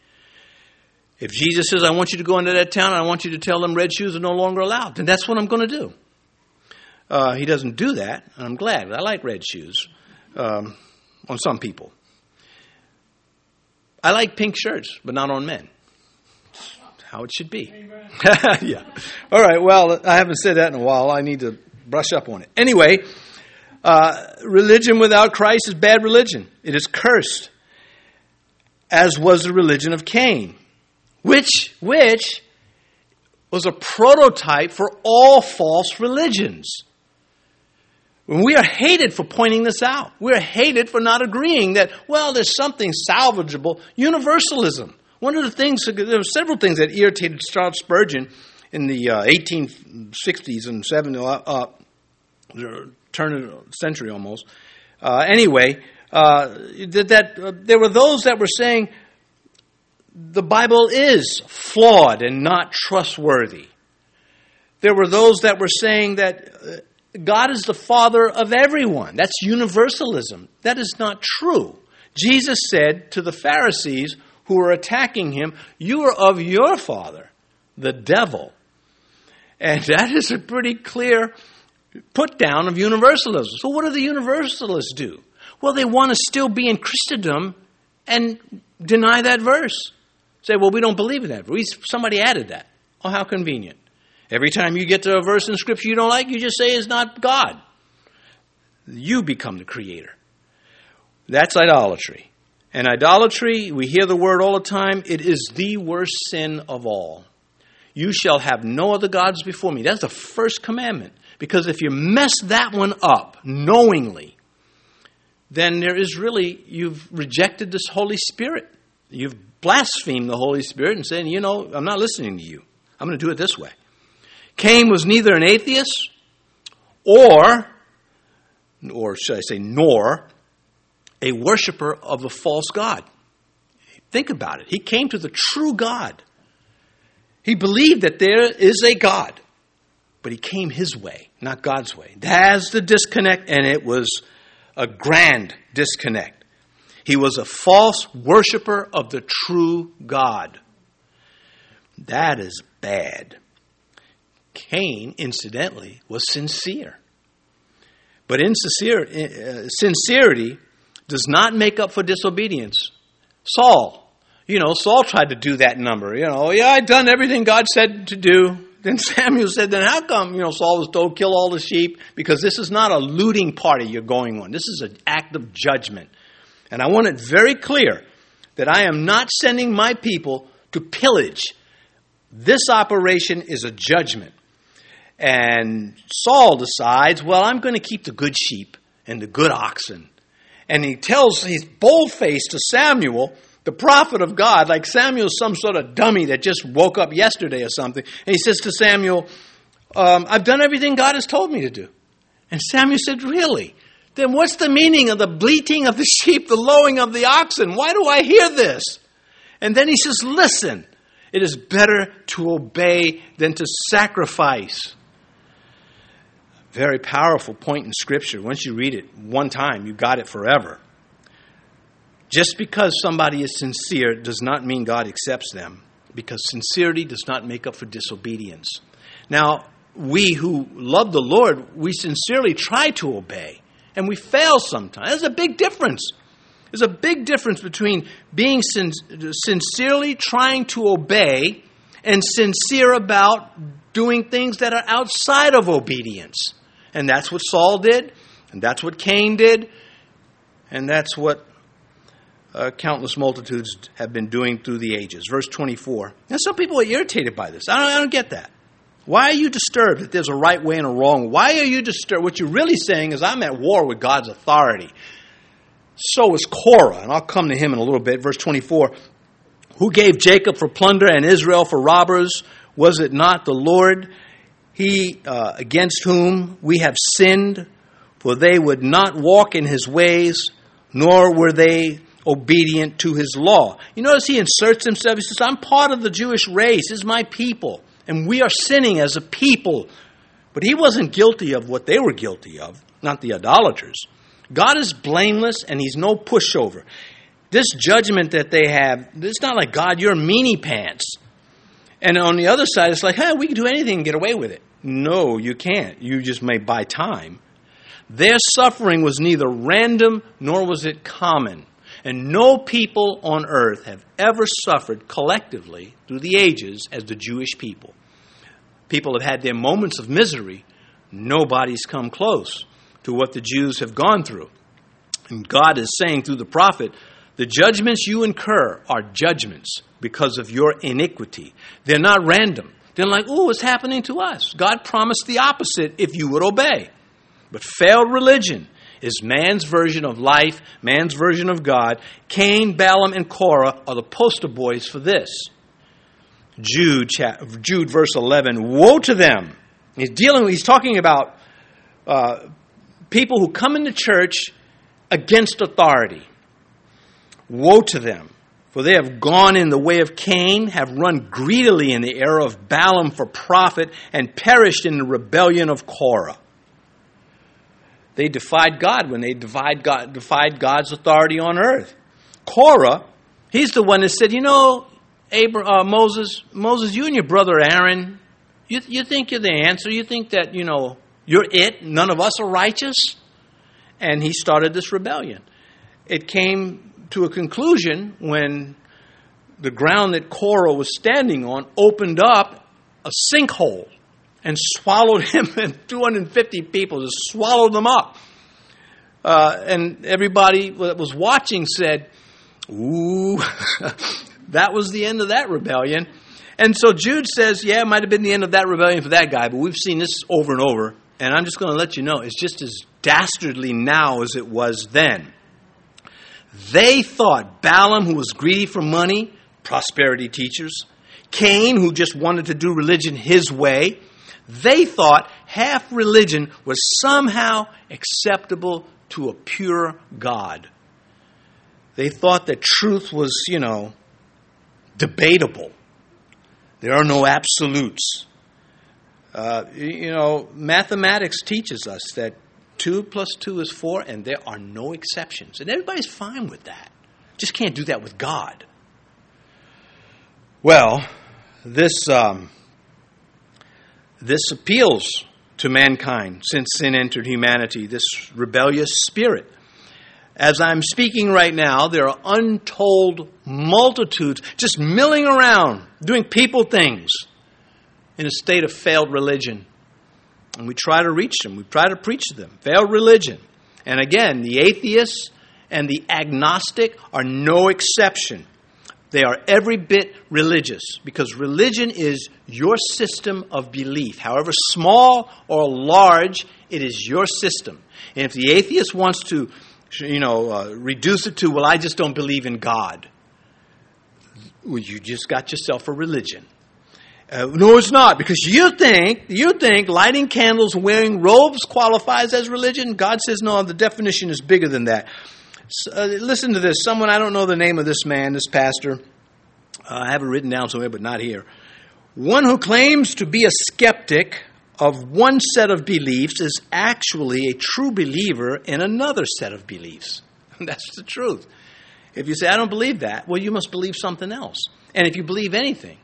If Jesus says, I want you to go into that town and I want you to tell them red shoes are no longer allowed, then that's what I'm going to do. Uh, he doesn't do that, and I'm glad. I like red shoes um, on some people. I like pink shirts, but not on men. how it should be. [LAUGHS] yeah. All right, well, I haven't said that in a while. I need to brush up on it. Anyway, uh, religion without Christ is bad religion, it is cursed, as was the religion of Cain which, which was a prototype for all false religions. We are hated for pointing this out. We're hated for not agreeing that, well, there's something salvageable. Universalism. One of the things, there were several things that irritated Charles Spurgeon in the uh, 1860s and 70s, uh, uh, turn of century almost. Uh, anyway, uh, that, that uh, there were those that were saying, the Bible is flawed and not trustworthy. There were those that were saying that uh, God is the father of everyone. That's universalism. That is not true. Jesus said to the Pharisees who were attacking him, You are of your father, the devil. And [LAUGHS] that is a pretty clear put down of universalism. So, what do the universalists do? Well, they want to still be in Christendom and deny that verse. Say, well, we don't believe in that. We, somebody added that. Oh, how convenient. Every time you get to a verse in Scripture you don't like, you just say it's not God. You become the creator. That's idolatry. And idolatry, we hear the word all the time, it is the worst sin of all. You shall have no other gods before me. That's the first commandment. Because if you mess that one up knowingly, then there is really, you've rejected this Holy Spirit. You've blasphemed the Holy Spirit and saying, you know, I'm not listening to you. I'm going to do it this way. Cain was neither an atheist or, or should I say, nor a worshiper of a false God. Think about it. He came to the true God. He believed that there is a God, but he came his way, not God's way. That's the disconnect, and it was a grand disconnect. He was a false worshiper of the true God. That is bad. Cain, incidentally, was sincere. But uh, sincerity does not make up for disobedience. Saul, you know, Saul tried to do that number. You know, yeah, I've done everything God said to do. Then Samuel said, then how come, you know, Saul was told, kill all the sheep? Because this is not a looting party you're going on. This is an act of judgment. And I want it very clear that I am not sending my people to pillage. This operation is a judgment. And Saul decides, well, I'm going to keep the good sheep and the good oxen. And he tells, he's bold faced to Samuel, the prophet of God, like Samuel's some sort of dummy that just woke up yesterday or something. And he says to Samuel, um, I've done everything God has told me to do. And Samuel said, Really? then what's the meaning of the bleating of the [LAUGHS] sheep, the lowing of the oxen? Why do I hear this? And then he says, Listen, it is better to obey than to sacrifice. Very powerful point in Scripture. Once you read it one time, you got it forever. Just because somebody is sincere does not mean God accepts them, because sincerity does not make up for disobedience. Now, we who love the Lord, we sincerely try to obey, and we fail sometimes. There's a big difference. There's a big difference between being sin- sincerely trying to obey and sincere about doing things that are outside of obedience. And that's what Saul did, and that's what Cain did, and that's what uh, countless multitudes have been doing through the ages. Verse 24. Now, some people are irritated by this. I don't, I don't get that. Why are you disturbed that there's a right way and a wrong? Why are you disturbed? What you're really saying is, I'm at war with God's authority. So is Korah, and I'll come to him in a little bit. Verse 24 Who gave Jacob for plunder and Israel for robbers? Was it not the Lord? He uh, against whom we have sinned, for they would not walk in his ways, nor were they obedient to his law. You notice he inserts himself. He says, I'm part of the Jewish race. This is my people. And we are sinning as a people. But he wasn't guilty of what they were guilty of, not the idolaters. God is blameless and he's no pushover. This judgment that they have, it's not like, God, you're meanie pants. And on the other side, it's like, hey, we can do anything and get away with it. No, you can't. You just may buy time. Their suffering was neither random nor was it common. And no people on earth have ever suffered collectively through the ages as the Jewish people. People have had their moments of misery. Nobody's come close to what the Jews have gone through. And God is saying through the prophet, the judgments you incur are judgments because of your iniquity. They're not random. They're like, oh, what's happening to us? God promised the opposite if you would obey. But failed religion is man's version of life, man's version of God. Cain, Balaam, and Korah are the poster boys for this. Jude, Jude verse 11, woe to them. He's dealing, he's talking about uh, people who come into church against authority. Woe to them, for they have gone in the way of Cain, have run greedily in the error of Balaam for profit, and perished in the rebellion of Korah. They defied God when they defied, God, defied God's authority on earth. Korah, he's the one that said, you know, uh, Moses, Moses, you and your brother Aaron, you, you think you're the answer? You think that, you know, you're it? None of us are righteous? And he started this rebellion. It came to a conclusion when the ground that Korah was standing on opened up a sinkhole and swallowed [LAUGHS] him and 250 people just swallowed them up. Uh, and everybody that was watching said, Ooh, [LAUGHS] that was the end of that rebellion. And so Jude says, Yeah, it might have been the end of that rebellion for that guy, but we've seen this over and over. And I'm just going to let you know it's just as dastardly now as it was then. They thought Balaam, who was greedy for money, prosperity teachers, Cain, who just wanted to do religion his way, they thought half religion was somehow acceptable to a pure God. They thought that truth was, you know, debatable. There are no absolutes. Uh, you know, mathematics teaches us that 2 plus 2 is 4, and there are no exceptions. And everybody's fine with that. Just can't do that with God. Well, this, um, this appeals to mankind since sin entered humanity, this rebellious spirit. As I'm speaking right now, there are untold multitudes just milling around, doing people things in a state of failed religion. And we try to reach them, we try to preach to them. Failed religion. And again, the atheists and the agnostic are no exception. They are every bit religious because religion is your system of belief. However small or large, it is your system. And if the atheist wants to, you know, uh, reduce it to, well, I just don't believe in God, well, you just got yourself a religion. Uh, no, it's not because you think you think lighting candles, wearing robes qualifies as religion. God says no. The definition is bigger than that. Uh, listen to this. Someone, I don't know the name of this man, this pastor. Uh, I have it written down somewhere, but not here. One who claims to be a skeptic of one set of beliefs is actually a true believer in another set of beliefs. [LAUGHS] That's the truth. If you say, I don't believe that, well, you must believe something else. And if you believe anything,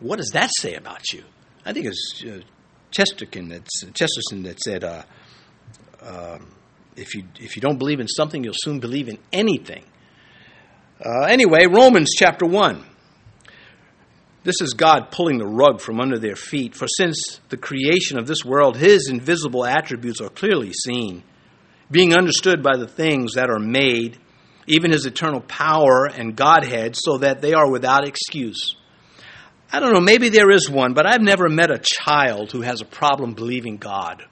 what does that say about you? I think it's uh, Chesterton, that said, uh, uh, if, you, if you don't believe in something, you'll soon believe in anything. Uh, anyway, Romans chapter 1. This is God pulling the rug from under their feet. For since the creation of this world, his invisible attributes are clearly seen, being understood by the things that are made, even his eternal power and Godhead, so that they are without excuse. I don't know, maybe there is one, but I've never met a child who has a problem believing God.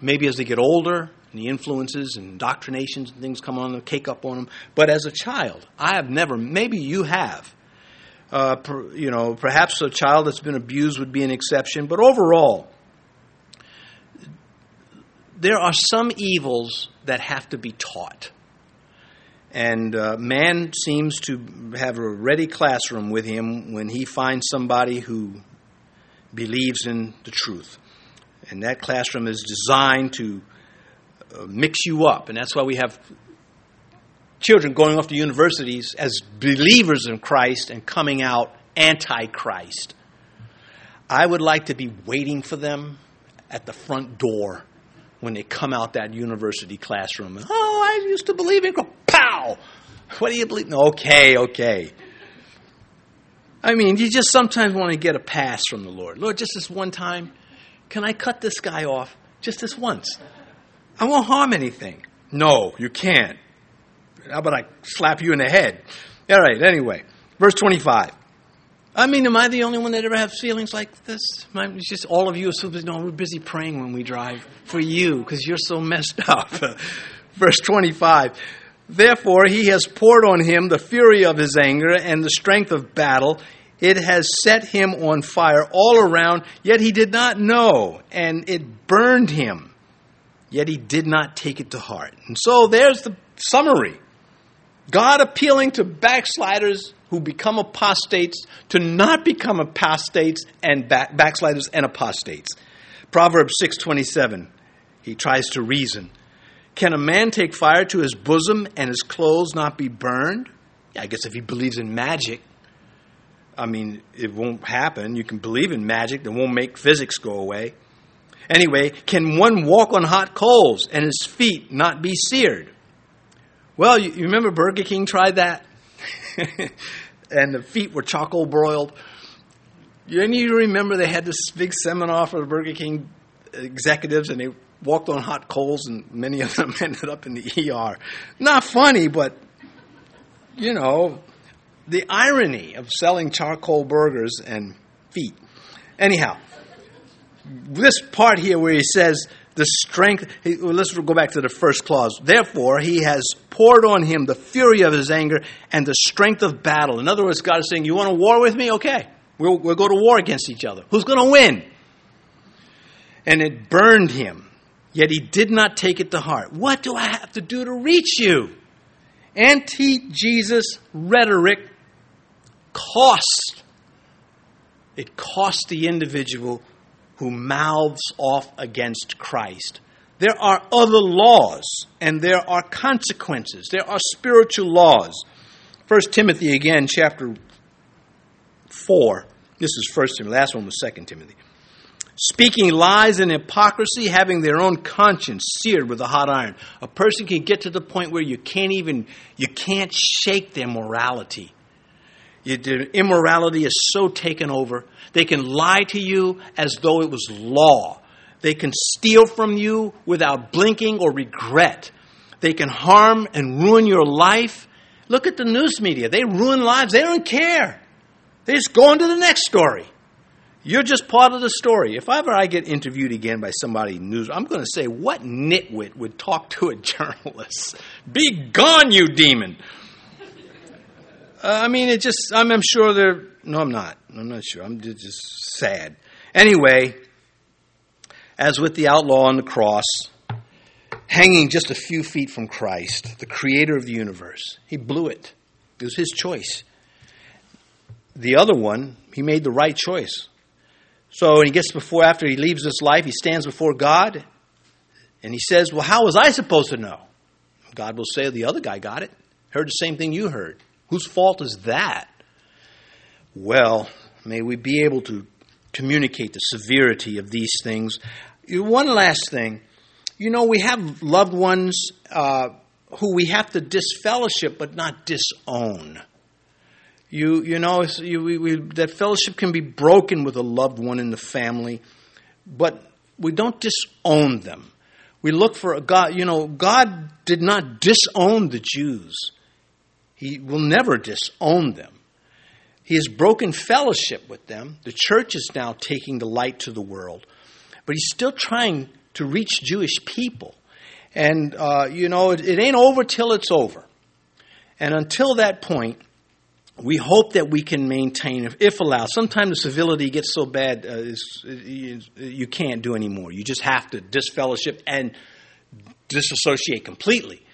Maybe as they get older, and the influences and indoctrinations and things come on them, cake up on them. But as a child, I have never, maybe you have. Uh, per, you know, perhaps a child that's been abused would be an exception, but overall, there are some evils that have to be taught. And uh, man seems to have a ready classroom with him when he finds somebody who believes in the truth. And that classroom is designed to mix you up. And that's why we have children going off to universities as believers in Christ and coming out anti Christ. I would like to be waiting for them at the front door when they come out that university classroom. Oh, I used to believe in. Pow! What do you believe? Okay, okay. I mean, you just sometimes want to get a pass from the Lord. Lord, just this one time, can I cut this guy off just this once? I won't harm anything. No, you can't. How about I slap you in the head? All right, anyway. Verse 25. I mean, am I the only one that ever has feelings like this? It's just all of you are so busy. No, we're busy praying when we drive for you because you're so messed [LAUGHS] up. Verse 25. Therefore, he has poured on him the fury of his anger and the strength of battle. It has set him on fire all around, yet he did not know, and it burned him, yet he did not take it to heart. And so there's the summary God appealing to backsliders who become apostates to not become apostates and back, backsliders and apostates. Proverbs 6:27. He tries to reason. Can a man take fire to his bosom and his clothes not be burned? I guess if he believes in magic, I mean, it won't happen. You can believe in magic that won't make physics go away. Anyway, can one walk on hot coals and his feet not be seared? Well, you, you remember Burger King tried that? [LAUGHS] and the feet were charcoal broiled. Any of you remember they had this big seminar for the Burger King executives and they walked on hot coals and many of them [LAUGHS] ended up in the ER. Not funny, but, you know, the irony of selling charcoal burgers and feet. Anyhow, this part here where he says, the strength. Let's go back to the first clause. Therefore, he has poured on him the fury of his anger and the strength of battle. In other words, God is saying, You want to war with me? Okay. We'll, we'll go to war against each other. Who's going to win? And it burned him, yet he did not take it to heart. What do I have to do to reach you? Anti Jesus rhetoric cost. It cost the individual who mouths off against Christ. There are other laws and there are consequences. There are spiritual laws. 1 Timothy again, chapter 4. This is 1 Timothy. Last one was 2 Timothy. Speaking lies and hypocrisy, having their own conscience seared with a hot iron. A person can get to the point where you can't even, you can't shake their morality. Your immorality is so taken over they can lie to you as though it was law. They can steal from you without blinking or regret. They can harm and ruin your life. Look at the news media. They ruin lives. They don't care. They just go on to the next story. You're just part of the story. If ever I get interviewed again by somebody news, I'm going to say, what nitwit would talk to a [LAUGHS] journalist? Be gone, you demon. Uh, I mean, it just, I'm, I'm sure they're, no, I'm not. I'm not sure. I'm just sad. Anyway, as with the outlaw on the cross, hanging just a few feet from Christ, the creator of the universe, he blew it. It was his choice. The other one, he made the right choice. So when he gets before, after he leaves this life, he stands before God and he says, Well, how was I supposed to know? God will say, The other guy got it. Heard the same thing you heard. Whose fault is that? Well, may we be able to communicate the severity of these things. One last thing. You know, we have loved ones uh, who we have to disfellowship but not disown. You, you know, you, we, we, that fellowship can be broken with a loved one in the family, but we don't disown them. We look for a God, you know, God did not disown the Jews. He will never disown them. He has broken fellowship with them. The church is now taking the light to the world. But he's still trying to reach Jewish people. And, uh, you know, it, it ain't over till it's over. And until that point, we hope that we can maintain, if, if allowed. Sometimes the civility gets so bad, uh, you, you can't do anymore. You just have to disfellowship and disassociate completely.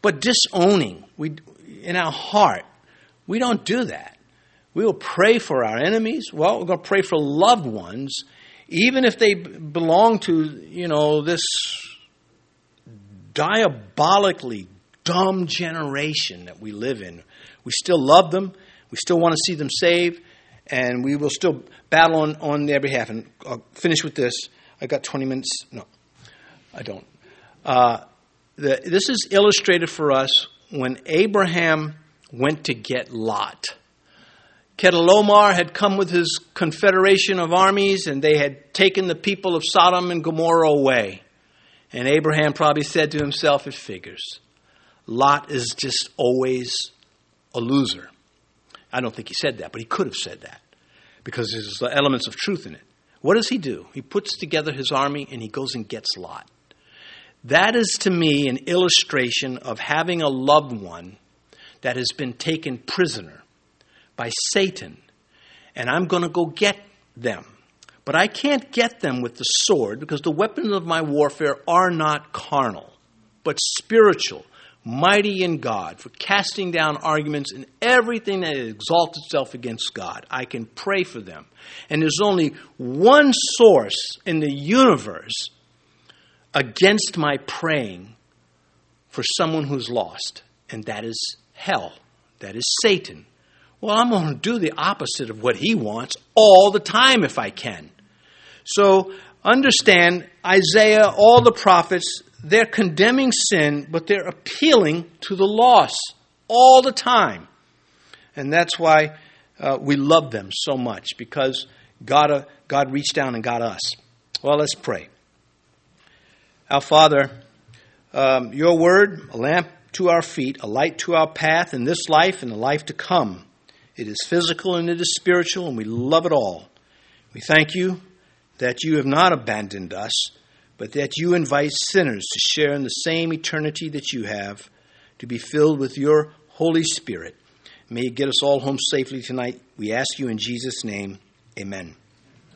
But disowning, we, in our heart, we don't do that. We will pray for our enemies. Well, we're going to pray for loved ones, even if they belong to, you know, this diabolically dumb generation that we live in. We still love them. We still want to see them saved, and we will still battle on, on their behalf. And I'll finish with this. I got 20 minutes. No, I don't. Uh, the, this is illustrated for us when Abraham went to get Lot. Chedorlaomer had come with his confederation of armies, and they had taken the people of Sodom and Gomorrah away. And Abraham probably said to himself, It figures. Lot is just always a loser. I don't think he said that, but he could have said that because there's elements of truth in it. What does he do? He puts together his army and he goes and gets Lot. That is to me an illustration of having a loved one that has been taken prisoner by Satan, and I'm going to go get them. But I can't get them with the sword because the weapons of my warfare are not carnal, but spiritual, mighty in God, for casting down arguments and everything that exalts itself against God. I can pray for them. And there's only one source in the universe against my praying for someone who's lost, and that is hell. That is Satan. Well, I'm going to do the opposite of what he wants all the time if I can. So understand Isaiah, all the prophets, they're condemning sin, but they're appealing to the lost all the time. And that's why uh, we love them so much, because God, uh, God reached down and got us. Well, let's pray. Our Father, um, your word, a lamp to our feet, a light to our path in this life and the life to come. It is physical and it is spiritual, and we love it all. We thank you that you have not abandoned us but that you invite sinners to share in the same eternity that you have, to be filled with your Holy Spirit. May you get us all home safely tonight. We ask you in Jesus' name. Amen.